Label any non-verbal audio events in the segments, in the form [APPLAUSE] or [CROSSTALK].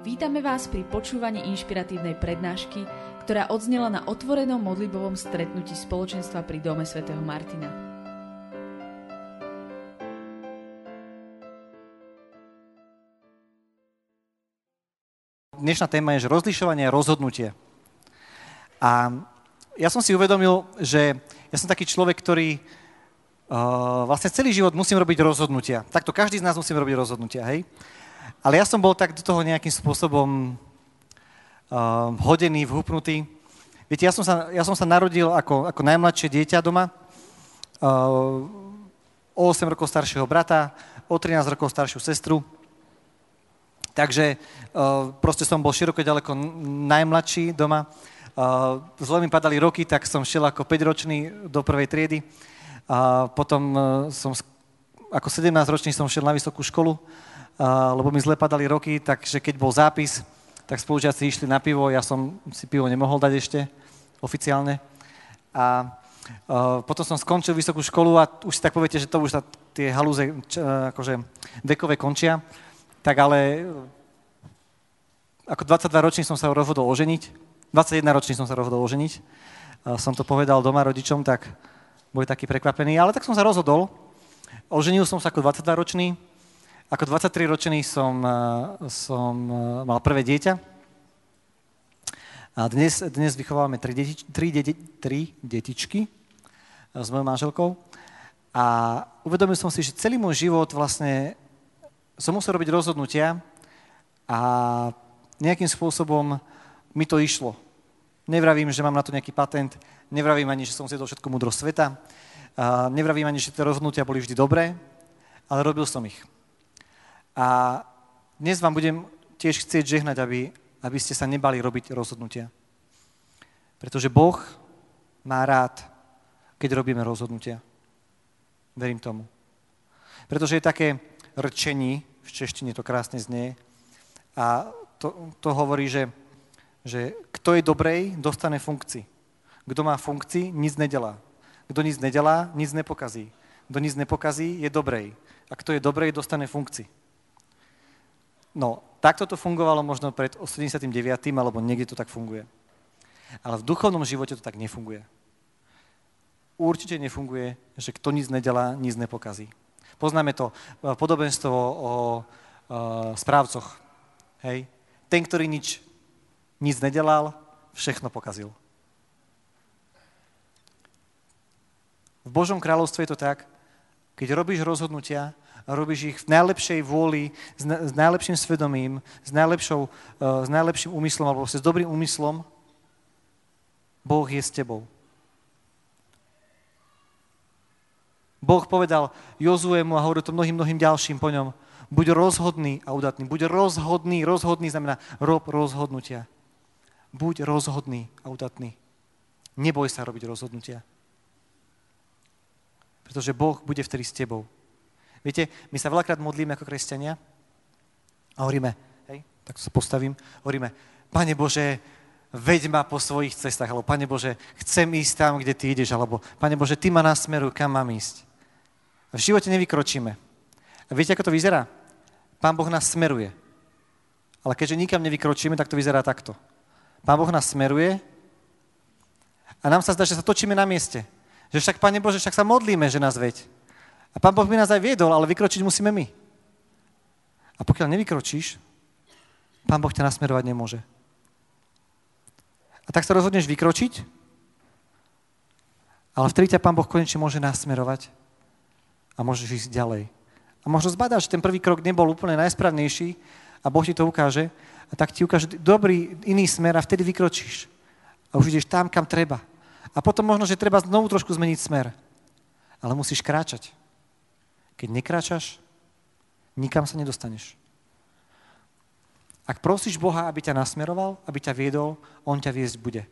Vítame vás pri počúvaní inšpiratívnej prednášky, ktorá odznela na otvorenom modlibovom stretnutí spoločenstva pri Dome svätého Martina. Dnešná téma je, že rozlišovanie a rozhodnutie. A ja som si uvedomil, že ja som taký človek, ktorý uh, vlastne celý život musím robiť rozhodnutia. Takto každý z nás musí robiť rozhodnutia, hej? Ale ja som bol tak do toho nejakým spôsobom uh, hodený, vhupnutý. Viete, ja som sa, ja som sa narodil ako, ako najmladšie dieťa doma. Uh, o 8 rokov staršieho brata, o 13 rokov staršiu sestru. Takže uh, proste som bol široko ďaleko najmladší doma. Uh, zle mi padali roky, tak som šiel ako 5-ročný do prvej triedy. A potom uh, som ako 17-ročný som šiel na vysokú školu lebo mi zle padali roky, takže keď bol zápis, tak spolužiaci išli na pivo, ja som si pivo nemohol dať ešte oficiálne. A uh, potom som skončil vysokú školu a už si tak poviete, že to už tá, tie halúze č, akože vekové končia. Tak ale ako 22 ročný som sa rozhodol oženiť, 21 ročný som sa rozhodol oženiť. Som to povedal doma rodičom, tak boli takí prekvapení, ale tak som sa rozhodol. Oženil som sa ako 22 ročný, ako 23-ročný som, eh, som eh, mal prvé dieťa a dnes, dnes vychovávame tri, deti, tri, deti, tri detičky eh, s mojou manželkou a uvedomil som si, že celý môj život vlastne som musel robiť rozhodnutia a nejakým spôsobom mi to išlo. Nevravím, že mám na to nejaký patent, nevravím ani, že som do všetko múdro sveta, nevravím ani, že tie rozhodnutia boli vždy dobré, ale robil som ich. A dnes vám budem tiež chcieť žehnať, aby, aby ste sa nebali robiť rozhodnutia. Pretože Boh má rád, keď robíme rozhodnutia. Verím tomu. Pretože je také rčení, v češtine to krásne znie, a to, to hovorí, že, že kto je dobrej, dostane funkcii. Kto má funkcii, nic nedelá. Kto nic nedelá, nic nepokazí. Kto nic nepokazí, je dobrej. A kto je dobrej, dostane funkcii. No, takto to fungovalo možno pred 89. alebo niekde to tak funguje. Ale v duchovnom živote to tak nefunguje. Určite nefunguje, že kto nic nedelá, nic nepokazí. Poznáme to eh, podobenstvo o, uh, správcoch. Hej? Ten, ktorý nič, nic nedelal, všechno pokazil. V Božom kráľovstve je to tak, keď robíš rozhodnutia, robíš ich v najlepšej vôli, s, na, s najlepším svedomím, s, najlepšou, uh, s najlepším úmyslom alebo s dobrým úmyslom, Boh je s tebou. Boh povedal Jozuemu a hovoril to mnohým, mnohým ďalším po ňom, buď rozhodný a udatný. Buď rozhodný, rozhodný znamená rob rozhodnutia. Buď rozhodný a udatný. Neboj sa robiť rozhodnutia. Pretože Boh bude vtedy s tebou. Viete, my sa veľakrát modlíme ako kresťania a hovoríme, hej, tak sa postavím, hovoríme, Pane Bože, veď ma po svojich cestách, alebo Pane Bože, chcem ísť tam, kde Ty ideš, alebo Pane Bože, Ty ma nasmeruj, kam mám ísť. V živote nevykročíme. A viete, ako to vyzerá? Pán Boh nás smeruje. Ale keďže nikam nevykročíme, tak to vyzerá takto. Pán Boh nás smeruje a nám sa zdá, že sa točíme na mieste. Že však, Pane Bože, však sa modlíme, že nás veď. A Pán Boh by nás aj viedol, ale vykročiť musíme my. A pokiaľ nevykročíš, Pán Boh ťa nasmerovať nemôže. A tak sa rozhodneš vykročiť, ale vtedy ťa Pán Boh konečne môže nasmerovať a môžeš ísť ďalej. A možno zbadáš, že ten prvý krok nebol úplne najsprávnejší a Boh ti to ukáže a tak ti ukáže dobrý iný smer a vtedy vykročíš. A už ideš tam, kam treba. A potom možno, že treba znovu trošku zmeniť smer. Ale musíš kráčať. Keď nekráčaš, nikam sa nedostaneš. Ak prosíš Boha, aby ťa nasmeroval, aby ťa viedol, On ťa viesť bude.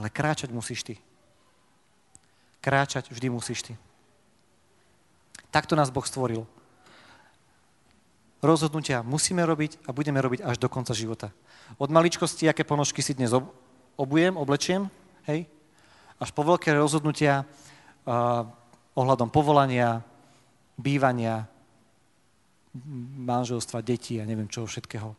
Ale kráčať musíš ty. Kráčať vždy musíš ty. Takto nás Boh stvoril. Rozhodnutia musíme robiť a budeme robiť až do konca života. Od maličkosti, aké ponožky si dnes obujem, oblečiem, hej, až po veľké rozhodnutia uh, ohľadom povolania, bývania, manželstva, detí a neviem čoho všetkého.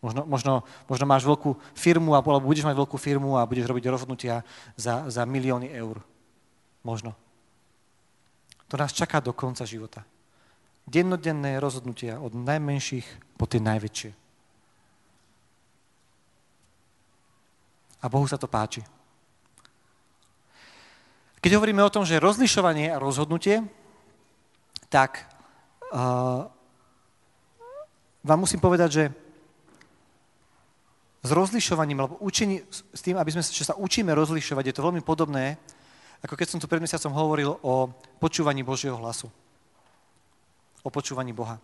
Možno, možno, možno máš veľkú firmu alebo budeš mať veľkú firmu a budeš robiť rozhodnutia za, za milióny eur. Možno. To nás čaká do konca života. Dennodenné rozhodnutia od najmenších po tie najväčšie. A Bohu sa to páči. Keď hovoríme o tom, že rozlišovanie a rozhodnutie, tak uh, vám musím povedať, že s rozlišovaním, alebo učení, s tým, aby sme, že sa učíme rozlišovať, je to veľmi podobné, ako keď som tu pred mesiacom hovoril o počúvaní Božieho hlasu. O počúvaní Boha.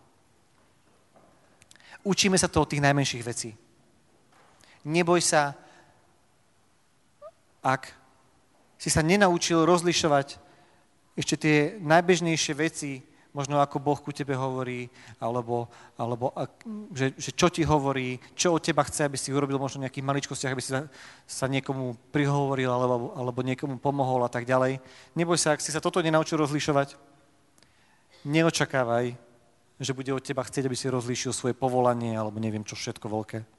Učíme sa to od tých najmenších vecí. Neboj sa, ak si sa nenaučil rozlišovať ešte tie najbežnejšie veci, možno ako Boh ku tebe hovorí, alebo, alebo že, že čo ti hovorí, čo od teba chce, aby si urobil možno nejakých maličkostiach, aby si sa, sa niekomu prihovoril, alebo, alebo niekomu pomohol a tak ďalej. Neboj sa, ak si sa toto nenaučil rozlišovať, neočakávaj, že bude od teba chcieť, aby si rozlíšil svoje povolanie, alebo neviem čo všetko veľké.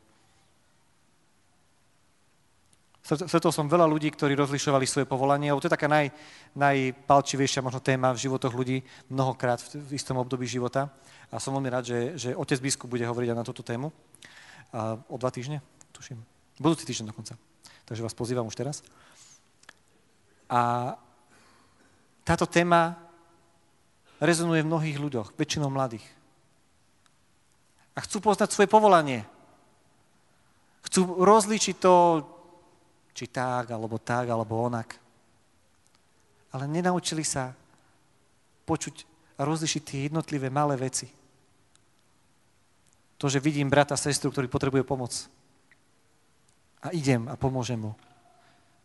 Stretol som veľa ľudí, ktorí rozlišovali svoje povolanie, lebo to je taká naj, najpalčivejšia možno téma v životoch ľudí mnohokrát v, istom období života. A som veľmi rád, že, že otec biskup bude hovoriť aj na túto tému. A o dva týždne, tuším. Budúci týždeň dokonca. Takže vás pozývam už teraz. A táto téma rezonuje v mnohých ľuďoch, väčšinou mladých. A chcú poznať svoje povolanie. Chcú rozlíčiť to, či tak, alebo tak, alebo onak. Ale nenaučili sa počuť a rozlišiť tie jednotlivé malé veci. To, že vidím brata, sestru, ktorý potrebuje pomoc. A idem a pomôžem mu.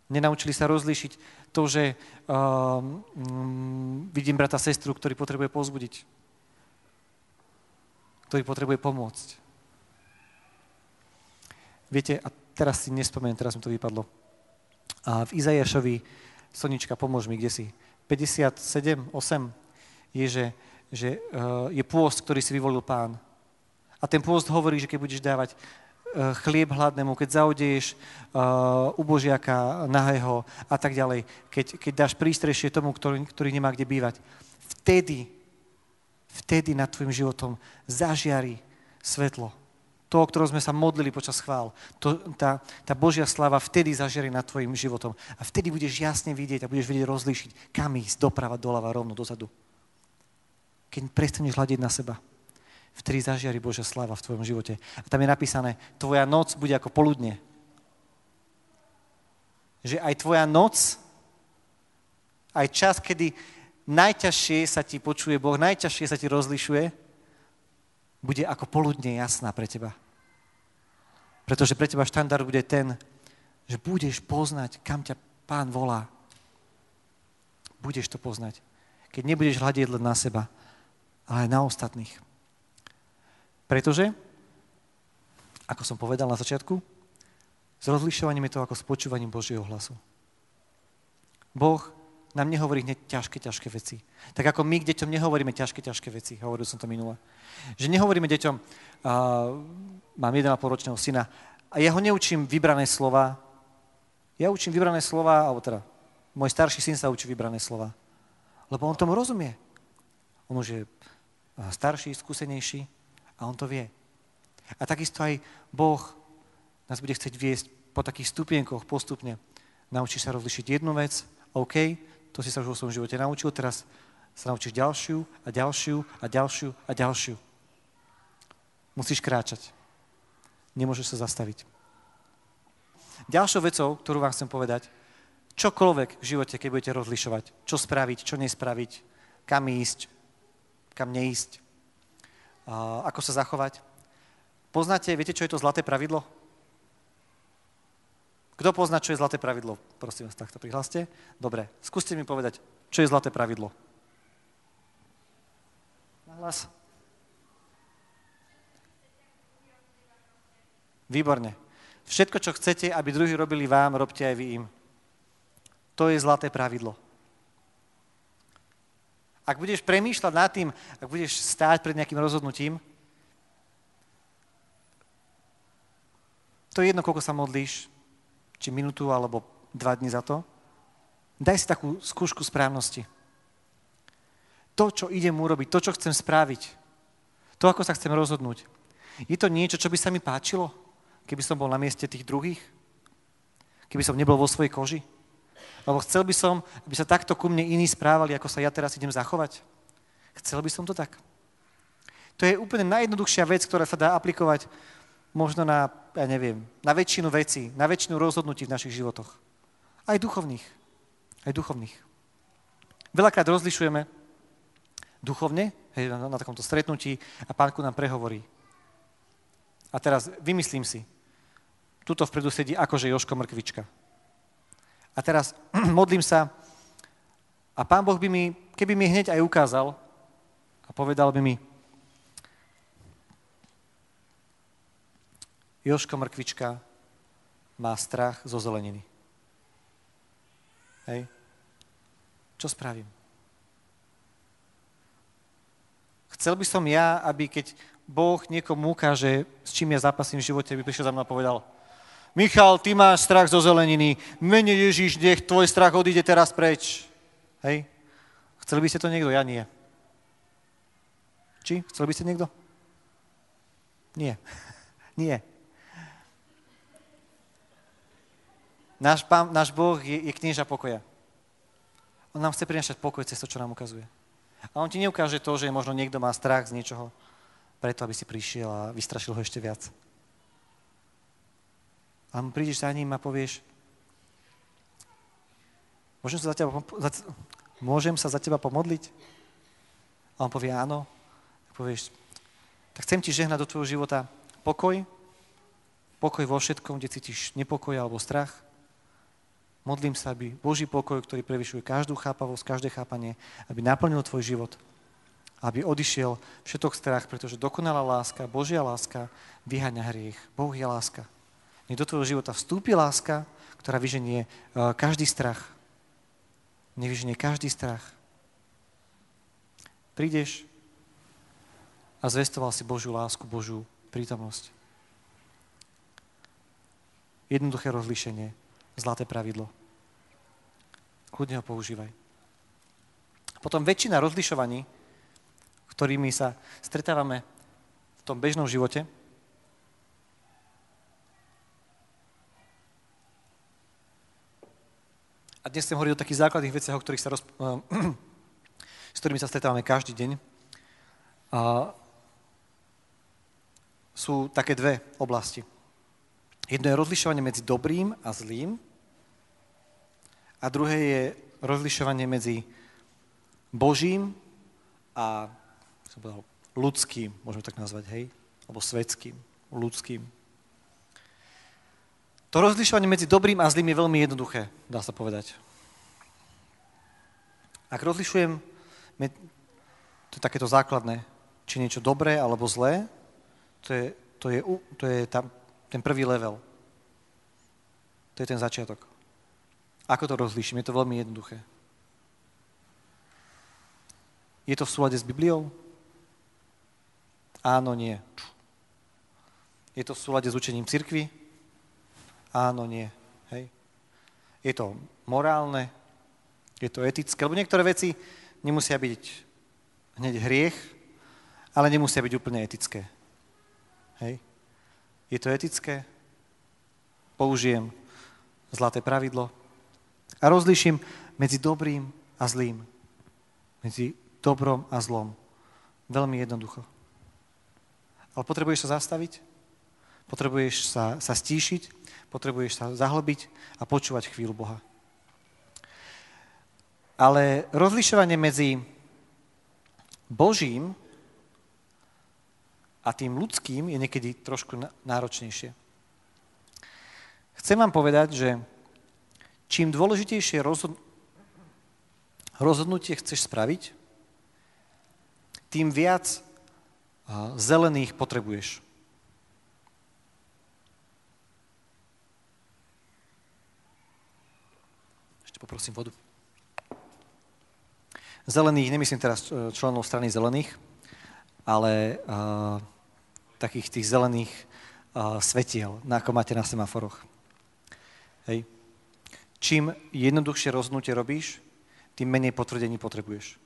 Nenaučili sa rozlišiť to, že um, um, vidím brata, sestru, ktorý potrebuje pozbudiť. Ktorý potrebuje pomôcť. Viete, a teraz si nespomeniem, teraz mi to vypadlo. A v Izajašovi, Sonička, pomôž mi, kde si? 57, 8 je, že, že uh, je pôst, ktorý si vyvolil pán. A ten pôst hovorí, že keď budeš dávať uh, chlieb hladnému, keď zaudeješ uh, ubožiaka nahého a tak ďalej, keď, keď dáš prístrešie tomu, ktorý, ktorý nemá kde bývať, vtedy, vtedy nad tvojim životom zažiari svetlo to, o ktorom sme sa modlili počas chvál. To, tá, tá Božia sláva vtedy zažerie nad tvojim životom. A vtedy budeš jasne vidieť a budeš vedieť rozlíšiť, kam ísť, doprava, doľava, rovno, dozadu. Keď prestaneš hľadiť na seba, vtedy zažiari Božia sláva v tvojom živote. A tam je napísané, tvoja noc bude ako poludne. Že aj tvoja noc, aj čas, kedy najťažšie sa ti počuje Boh, najťažšie sa ti rozlišuje, bude ako poludne jasná pre teba. Pretože pre teba štandard bude ten, že budeš poznať, kam ťa pán volá. Budeš to poznať. Keď nebudeš hľadiť len na seba, ale aj na ostatných. Pretože, ako som povedal na začiatku, s rozlišovaním je to ako s počúvaním Božieho hlasu. Boh nám nehovorí hneď ťažké, ťažké veci. Tak ako my k deťom nehovoríme ťažké, ťažké veci, hovoril som to minule. Že nehovoríme deťom, uh, mám 1,5 ročného syna a ja ho neučím vybrané slova, ja učím vybrané slova, alebo teda môj starší syn sa učí vybrané slova. Lebo on tomu rozumie. On už je starší, skúsenejší a on to vie. A takisto aj Boh nás bude chcieť viesť po takých stupienkoch postupne. Naučíš sa rozlišiť jednu vec, OK, to si sa už vo svojom živote naučil, teraz sa naučíš ďalšiu a ďalšiu a ďalšiu a ďalšiu. Musíš kráčať. Nemôžeš sa zastaviť. Ďalšou vecou, ktorú vám chcem povedať, čokoľvek v živote, keď budete rozlišovať, čo spraviť, čo nespraviť, kam ísť, kam neísť, ako sa zachovať. Poznáte, viete, čo je to zlaté pravidlo? Kto pozná, čo je zlaté pravidlo? Prosím vás, takto prihláste. Dobre, skúste mi povedať, čo je zlaté pravidlo. hlas. Výborne. Všetko, čo chcete, aby druhí robili vám, robte aj vy im. To je zlaté pravidlo. Ak budeš premýšľať nad tým, ak budeš stáť pred nejakým rozhodnutím, To je jedno, koľko sa modlíš, či minútu alebo dva dní za to. Daj si takú skúšku správnosti. To, čo idem urobiť, to, čo chcem spraviť, to, ako sa chcem rozhodnúť, je to niečo, čo by sa mi páčilo, keby som bol na mieste tých druhých? Keby som nebol vo svojej koži? Lebo chcel by som, aby sa takto ku mne iní správali, ako sa ja teraz idem zachovať. Chcel by som to tak. To je úplne najjednoduchšia vec, ktorá sa dá aplikovať možno na, ja neviem, na väčšinu vecí, na väčšinu rozhodnutí v našich životoch. Aj duchovných. Aj duchovných. Veľakrát rozlišujeme duchovne, hej, na, na takomto stretnutí a pánku nám prehovorí. A teraz vymyslím si, tuto vpredu sedí akože Joško Mrkvička. A teraz [CLEARS THROAT] modlím sa a pán Boh by mi, keby mi hneď aj ukázal a povedal by mi, Joško Mrkvička má strach zo zeleniny. Hej? Čo spravím? Chcel by som ja, aby keď Boh niekomu ukáže, s čím ja zápasím v živote, by prišiel za mnou a povedal, Michal, ty máš strach zo zeleniny, mene Ježiš, nech tvoj strach odíde teraz preč. Hej? Chceli by ste to niekto? Ja nie. Či? Chcel by ste niekto? Nie. [LAUGHS] nie. Náš, pán, náš Boh je, je knieža pokoja. On nám chce prinašať pokoj cez to, čo nám ukazuje. A on ti neukáže to, že možno niekto má strach z niečoho, preto, aby si prišiel a vystrašil ho ešte viac. A mu prídeš za ním a povieš, môžem sa za teba, môžem sa za teba pomodliť? A on povie áno. Tak povieš, tak chcem ti žehnať do tvojho života pokoj, pokoj vo všetkom, kde cítiš nepokoj alebo strach, Modlím sa, aby Boží pokoj, ktorý prevyšuje každú chápavosť, každé chápanie, aby naplnil tvoj život. Aby odišiel všetok strach, pretože dokonalá láska, Božia láska vyháňa hriech. Boh je láska. Nech do tvojho života vstúpi láska, ktorá vyženie e, každý strach. Nech vyženie každý strach. Prídeš a zvestoval si Božiu lásku, Božiu prítomnosť. Jednoduché rozlíšenie zlaté pravidlo. Kľudne ho používaj. Potom väčšina rozlišovaní, ktorými sa stretávame v tom bežnom živote, a dnes chcem hovoriť o takých základných veciach, o ktorých sa roz... [CLEARS THROAT] s ktorými sa stretávame každý deň. A sú také dve oblasti. Jedno je rozlišovanie medzi dobrým a zlým a druhé je rozlišovanie medzi Božím a som povedal, ľudským, môžeme tak nazvať, hej? Alebo svetským, ľudským. To rozlišovanie medzi dobrým a zlým je veľmi jednoduché, dá sa povedať. Ak rozlišujem, to je takéto základné, či niečo dobré alebo zlé, to je, to je, to je tam, ten prvý level. To je ten začiatok. Ako to rozlíšim? Je to veľmi jednoduché. Je to v súlade s Bibliou? Áno, nie. Je to v súlade s učením cirkvy? Áno, nie. Hej. Je to morálne? Je to etické? Lebo niektoré veci nemusia byť hneď hriech, ale nemusia byť úplne etické. Hej. Je to etické? Použijem zlaté pravidlo a rozliším medzi dobrým a zlým. Medzi dobrom a zlom. Veľmi jednoducho. Ale potrebuješ sa zastaviť, potrebuješ sa, sa stíšiť, potrebuješ sa zahlbiť a počúvať chvíľu Boha. Ale rozlišovanie medzi Božím a tým ľudským je niekedy trošku náročnejšie. Chcem vám povedať, že čím dôležitejšie rozhod- rozhodnutie chceš spraviť, tým viac zelených potrebuješ. Ešte poprosím vodu. Zelených, nemyslím teraz e, členov strany zelených, ale uh, takých tých zelených uh, svetiel, ako máte na semaforoch. Hej. Čím jednoduchšie rozhodnutie robíš, tým menej potvrdení potrebuješ.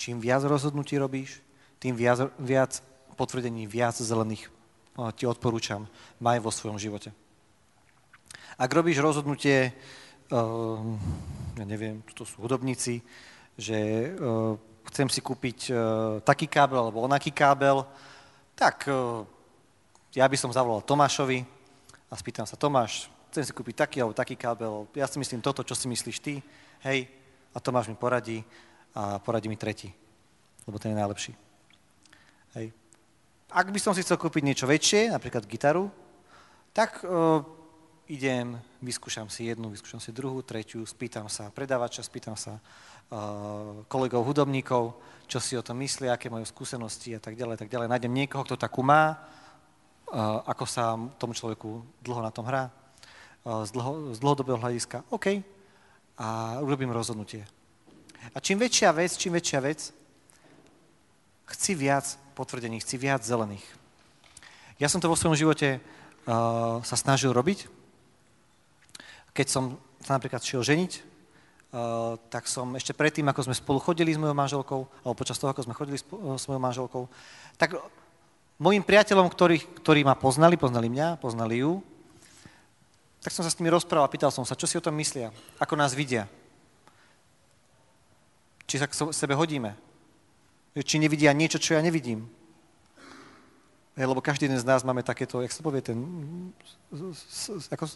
Čím viac rozhodnutí robíš, tým viac, viac potvrdení, viac zelených ti odporúčam, maj vo svojom živote. Ak robíš rozhodnutie, uh, ja neviem, to sú hudobníci, že uh, chcem si kúpiť uh, taký kábel alebo onaký kábel, tak ja by som zavolal Tomášovi a spýtam sa, Tomáš, chcem si kúpiť taký alebo taký kábel, ja si myslím toto, čo si myslíš ty, hej, a Tomáš mi poradí a poradí mi tretí, lebo ten je najlepší. Hej. Ak by som si chcel kúpiť niečo väčšie, napríklad gitaru, tak uh, idem, vyskúšam si jednu, vyskúšam si druhú, tretiu, spýtam sa predávača, spýtam sa uh, kolegov hudobníkov, čo si o tom myslia, aké majú skúsenosti a tak ďalej, tak ďalej. Nájdem niekoho, kto takú má, uh, ako sa tomu človeku dlho na tom hrá, z, dlho, z dlhodobého hľadiska, OK, a urobím rozhodnutie. A čím väčšia vec, čím väčšia vec, chci viac potvrdení, chci viac zelených. Ja som to vo svojom živote uh, sa snažil robiť. Keď som sa napríklad šiel ženiť, uh, tak som ešte predtým, ako sme spolu chodili s mojou manželkou, alebo počas toho, ako sme chodili s mojou manželkou, tak mojim priateľom, ktorí, ktorí ma poznali, poznali mňa, poznali ju, tak som sa s nimi rozprával, pýtal som sa, čo si o tom myslia, ako nás vidia. Či sa k sebe hodíme. Či nevidia niečo, čo ja nevidím. Hej, lebo každý jeden z nás máme takéto, jak sa povie, ten... Ako,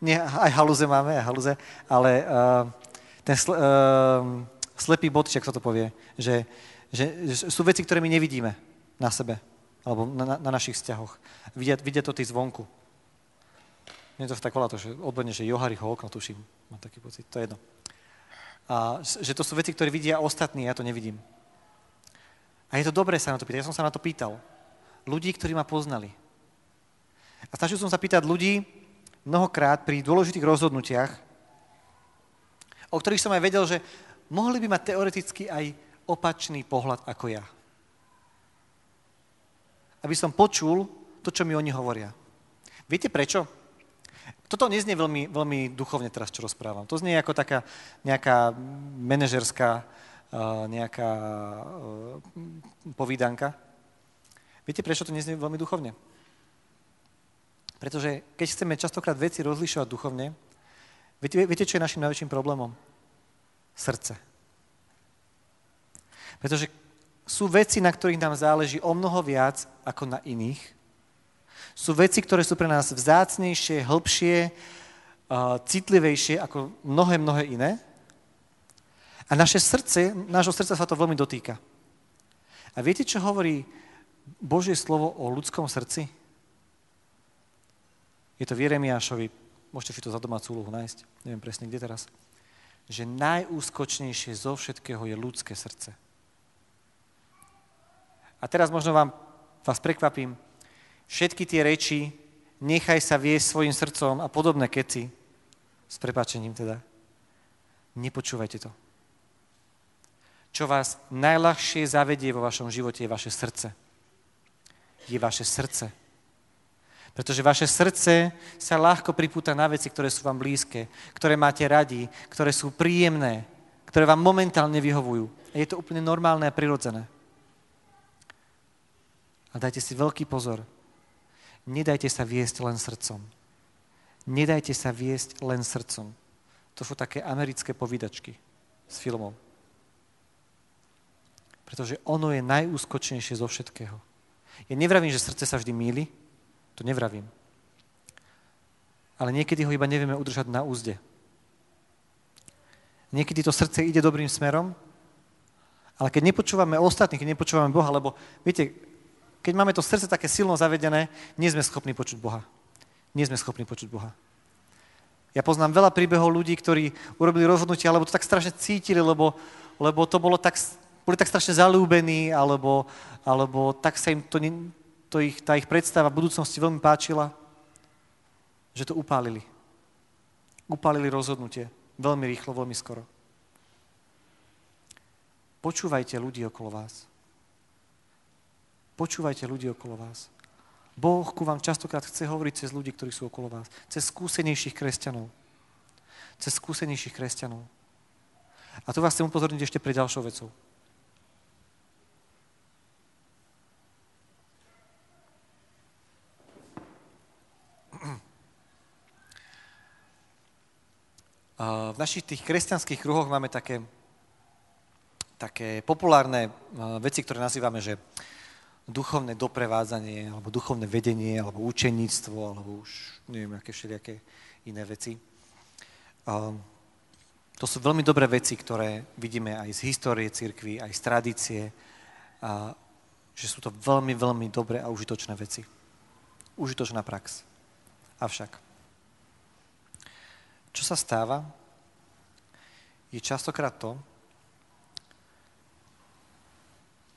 nie, aj haluze máme, aj haluze, ale uh, ten sl, uh, slepý bod, či sa to povie, že, že, že sú veci, ktoré my nevidíme na sebe, alebo na, na našich vzťahoch. Vidia, vidia to tí zvonku. Mne to tak volá to, že odborne, že Johari ho okno, tuším. Mám taký pocit, to je jedno. A, že to sú veci, ktoré vidia ostatní, ja to nevidím. A je to dobré sa na to pýtať. Ja som sa na to pýtal. Ľudí, ktorí ma poznali. A snažil som sa pýtať ľudí mnohokrát pri dôležitých rozhodnutiach, o ktorých som aj vedel, že mohli by mať teoreticky aj opačný pohľad ako ja. Aby som počul to, čo mi oni hovoria. Viete prečo? Toto neznie veľmi, veľmi duchovne teraz, čo rozprávam. To znie ako taká nejaká manažerská nejaká povídanka. Viete, prečo to neznie veľmi duchovne? Pretože keď chceme častokrát veci rozlišovať duchovne, viete, viete čo je našim najväčším problémom? Srdce. Pretože sú veci, na ktorých nám záleží o mnoho viac ako na iných sú veci, ktoré sú pre nás vzácnejšie, hĺbšie, citlivejšie ako mnohé, mnohé iné. A naše srdce, nášho srdca sa to veľmi dotýka. A viete, čo hovorí Božie slovo o ľudskom srdci? Je to v Jeremiášovi, môžete si to za domácu úlohu nájsť, neviem presne kde teraz, že najúskočnejšie zo všetkého je ľudské srdce. A teraz možno vám, vás prekvapím, všetky tie reči, nechaj sa viesť svojim srdcom a podobné keci, s prepačením teda, nepočúvajte to. Čo vás najľahšie zavedie vo vašom živote je vaše srdce. Je vaše srdce. Pretože vaše srdce sa ľahko pripúta na veci, ktoré sú vám blízke, ktoré máte radi, ktoré sú príjemné, ktoré vám momentálne vyhovujú. A je to úplne normálne a prirodzené. A dajte si veľký pozor, nedajte sa viesť len srdcom. Nedajte sa viesť len srdcom. To sú také americké povídačky s filmov. Pretože ono je najúskočnejšie zo všetkého. Ja nevravím, že srdce sa vždy míli, to nevravím. Ale niekedy ho iba nevieme udržať na úzde. Niekedy to srdce ide dobrým smerom, ale keď nepočúvame ostatných, keď nepočúvame Boha, lebo viete, keď máme to srdce také silno zavedené, nie sme schopní počuť Boha. Nie sme schopní počuť Boha. Ja poznám veľa príbehov ľudí, ktorí urobili rozhodnutie, alebo to tak strašne cítili, lebo, lebo to bolo tak, boli tak strašne zalúbení, alebo, alebo tak sa im to, to ich, tá ich predstava v budúcnosti veľmi páčila, že to upálili. Upálili rozhodnutie. Veľmi rýchlo, veľmi skoro. Počúvajte ľudí okolo vás. Počúvajte ľudí okolo vás. Boh ku vám častokrát chce hovoriť cez ľudí, ktorí sú okolo vás. Cez skúsenejších kresťanov. Cez skúsenejších kresťanov. A tu vás chcem upozorniť ešte pre ďalšou vecou. V našich tých kresťanských kruhoch máme také, také populárne veci, ktoré nazývame, že duchovné doprevádzanie, alebo duchovné vedenie, alebo učeníctvo, alebo už neviem, aké všelijaké iné veci. To sú veľmi dobré veci, ktoré vidíme aj z histórie cirkvi, aj z tradície, a že sú to veľmi, veľmi dobré a užitočné veci. Užitočná prax. Avšak, čo sa stáva, je častokrát to,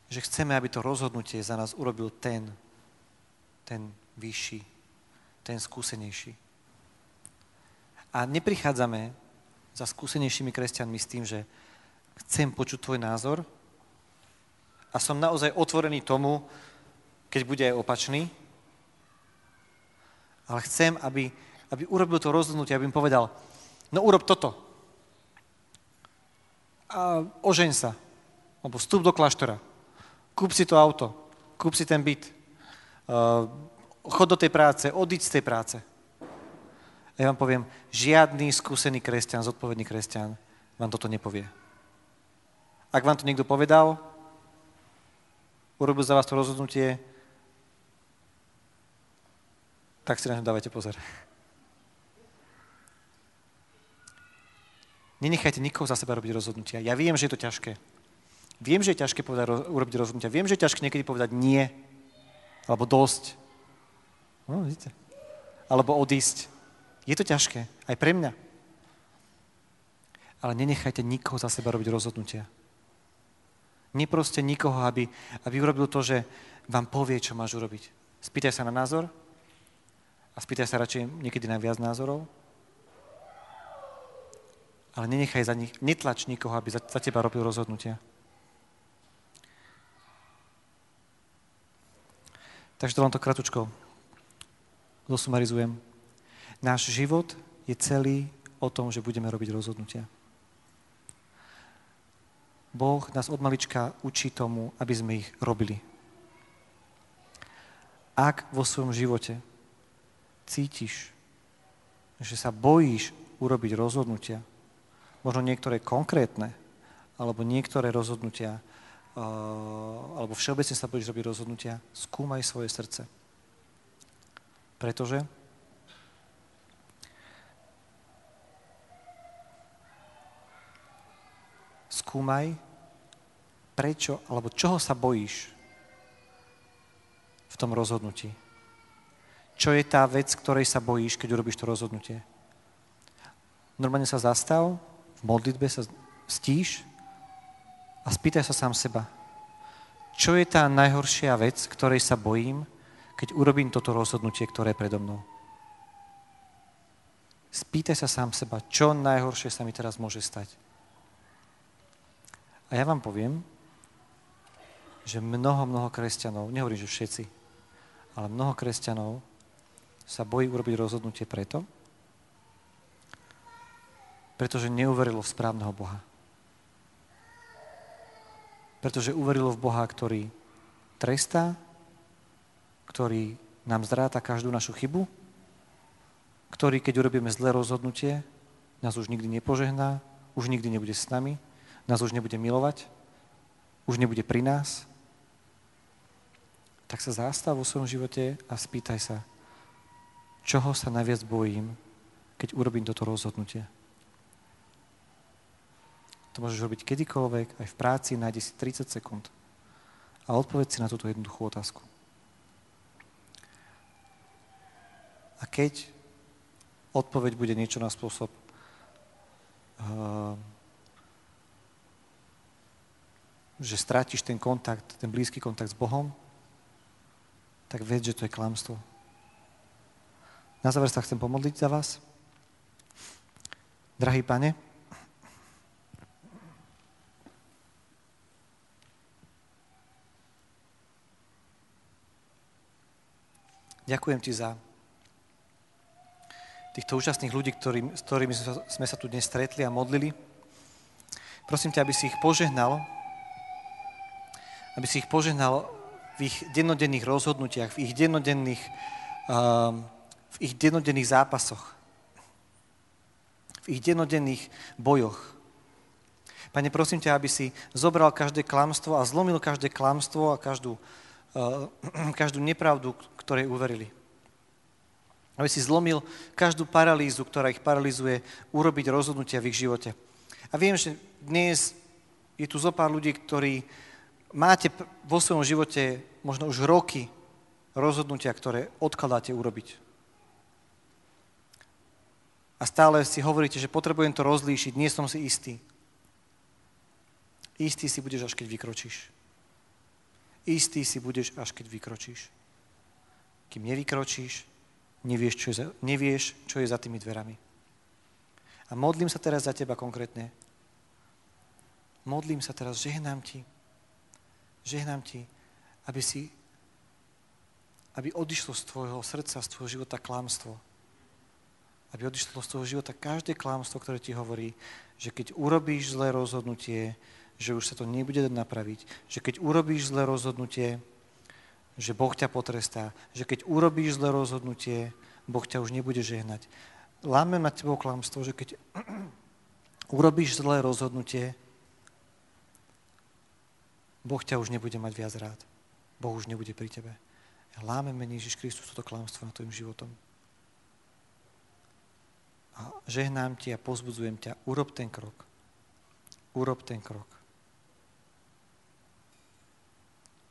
že chceme, aby to rozhodnutie za nás urobil ten, ten vyšší, ten skúsenejší. A neprichádzame za skúsenejšími kresťanmi s tým, že chcem počuť tvoj názor a som naozaj otvorený tomu, keď bude aj opačný, ale chcem, aby, aby urobil to rozhodnutie, aby im povedal, no urob toto. A ožeň sa, alebo vstup do kláštora kúp si to auto, kúp si ten byt, uh, chod do tej práce, odiť z tej práce. A ja vám poviem, žiadny skúsený kresťan, zodpovedný kresťan vám toto nepovie. Ak vám to niekto povedal, urobil za vás to rozhodnutie, tak si na to dávajte pozor. Nenechajte nikoho za seba robiť rozhodnutia. Ja viem, že je to ťažké. Viem, že je ťažké povedať, urobiť rozhodnutia. Viem, že je ťažké niekedy povedať nie, alebo dosť. No, vidíte. Alebo odísť. Je to ťažké, aj pre mňa. Ale nenechajte nikoho za seba robiť rozhodnutia. Neproste nikoho, aby, aby urobil to, že vám povie, čo máš urobiť. Spýtaj sa na názor a spýtaj sa radšej niekedy na viac názorov. Ale nenechaj za nich, netlač nikoho, aby za, za teba robil rozhodnutia. Takže to len to kratučko zosumarizujem. Náš život je celý o tom, že budeme robiť rozhodnutia. Boh nás od malička učí tomu, aby sme ich robili. Ak vo svojom živote cítiš, že sa bojíš urobiť rozhodnutia, možno niektoré konkrétne, alebo niektoré rozhodnutia, alebo všeobecne sa budeš robiť rozhodnutia, skúmaj svoje srdce. Pretože skúmaj, prečo, alebo čoho sa bojíš v tom rozhodnutí. Čo je tá vec, ktorej sa bojíš, keď urobíš to rozhodnutie? Normálne sa zastav, v modlitbe sa stíš a spýtaj sa sám seba, čo je tá najhoršia vec, ktorej sa bojím, keď urobím toto rozhodnutie, ktoré je predo mnou. Spýtaj sa sám seba, čo najhoršie sa mi teraz môže stať. A ja vám poviem, že mnoho, mnoho kresťanov, nehovorím, že všetci, ale mnoho kresťanov sa bojí urobiť rozhodnutie preto, pretože neuverilo v správneho Boha pretože uverilo v Boha, ktorý trestá, ktorý nám zráta každú našu chybu, ktorý, keď urobíme zlé rozhodnutie, nás už nikdy nepožehná, už nikdy nebude s nami, nás už nebude milovať, už nebude pri nás, tak sa zástav vo svojom živote a spýtaj sa, čoho sa najviac bojím, keď urobím toto rozhodnutie. To môžeš robiť kedykoľvek, aj v práci, nájdi si 30 sekúnd a odpoveď si na túto jednoduchú otázku. A keď odpoveď bude niečo na spôsob uh, že strátiš ten kontakt, ten blízky kontakt s Bohom, tak vedz, že to je klamstvo. Na záver sa chcem pomodliť za vás. Drahý pane, Ďakujem ti za týchto úžasných ľudí, ktorý, s ktorými sme sa tu dnes stretli a modlili. Prosím ťa, aby si ich požehnal, aby si ich požehnal v ich dennodenných rozhodnutiach, v ich dennodenných, v ich dennodenných zápasoch, v ich dennodenných bojoch. Pane, prosím ťa, aby si zobral každé klamstvo a zlomil každé klamstvo a každú, [CLEARS THROAT] každú nepravdu, ktorej uverili. Aby si zlomil každú paralýzu, ktorá ich paralizuje, urobiť rozhodnutia v ich živote. A viem, že dnes je tu zo pár ľudí, ktorí máte vo svojom živote možno už roky rozhodnutia, ktoré odkladáte urobiť. A stále si hovoríte, že potrebujem to rozlíšiť, nie som si istý. Istý si budeš, až keď vykročíš. Istý si budeš, až keď vykročíš. Kým nevykročíš, nevieš, čo je za, nevieš, čo je za tými dverami. A modlím sa teraz za teba konkrétne. Modlím sa teraz, žehnám ti, žehnám ti, aby si, aby odišlo z tvojho srdca, z tvojho života klamstvo. Aby odišlo z tvojho života každé klamstvo, ktoré ti hovorí, že keď urobíš zlé rozhodnutie, že už sa to nebude dať napraviť, že keď urobíš zlé rozhodnutie, že Boh ťa potrestá, že keď urobíš zlé rozhodnutie, Boh ťa už nebude žehnať. Láme na tebou klamstvo, že keď [CLEARS THROAT] urobíš zlé rozhodnutie, Boh ťa už nebude mať viac rád. Boh už nebude pri tebe. Lámeme Ježiš Kristus toto klamstvo na tvojim životom. A žehnám ti a pozbudzujem ťa, urob ten krok. Urob ten krok.